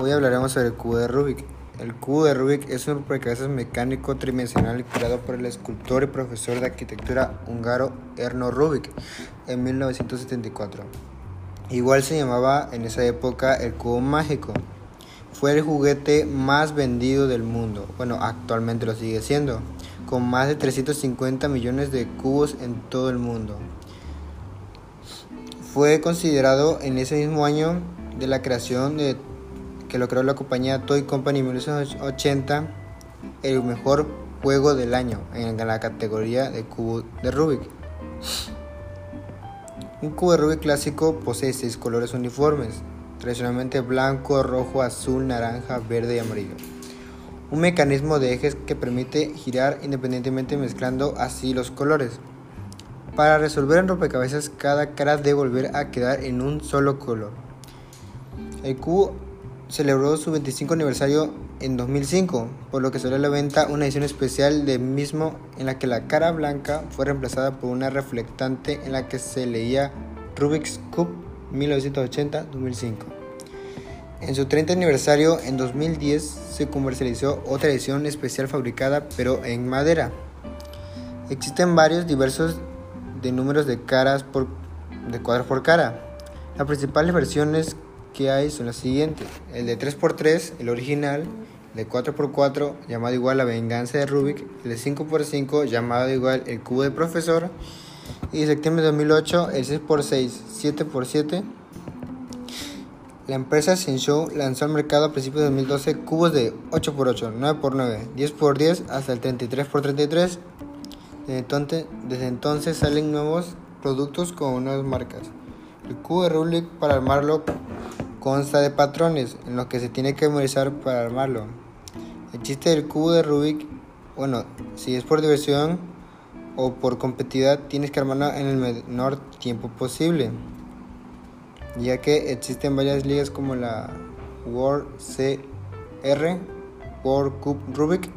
Hoy hablaremos sobre el cubo de Rubik. El cubo de Rubik es un rompecabezas mecánico tridimensional creado por el escultor y profesor de arquitectura húngaro Erno Rubik en 1974. Igual se llamaba en esa época el cubo mágico. Fue el juguete más vendido del mundo. Bueno, actualmente lo sigue siendo, con más de 350 millones de cubos en todo el mundo. Fue considerado en ese mismo año de la creación de que lo creó la compañía Toy Company en 1980, el mejor juego del año en la categoría de cubo de Rubik. Un cubo de Rubik clásico posee seis colores uniformes, tradicionalmente blanco, rojo, azul, naranja, verde y amarillo. Un mecanismo de ejes que permite girar independientemente mezclando así los colores. Para resolver en rompecabezas cada cara debe volver a quedar en un solo color. El cubo celebró su 25 aniversario en 2005, por lo que salió a la venta una edición especial del mismo en la que la cara blanca fue reemplazada por una reflectante en la que se leía Rubik's Cube 1980-2005. En su 30 aniversario en 2010 se comercializó otra edición especial fabricada pero en madera. Existen varios diversos de números de caras por, de cuadros por cara. Las principales versiones que hay son las siguientes. El de 3x3, el original, el de 4x4, llamado igual la venganza de Rubik, el de 5x5, llamado igual el cubo de profesor, y en septiembre de 2008, el 6x6, 7x7. La empresa Shenzhou lanzó al mercado a principios de 2012 cubos de 8x8, 9x9, 10x10 hasta el 33x33. Desde entonces, desde entonces salen nuevos productos con nuevas marcas. El cubo de Rubik para armarlo consta de patrones en los que se tiene que memorizar para armarlo. El chiste del cubo de Rubik, bueno, si es por diversión o por competitividad, tienes que armarlo en el menor tiempo posible, ya que existen varias ligas como la World CR, World Cup Rubik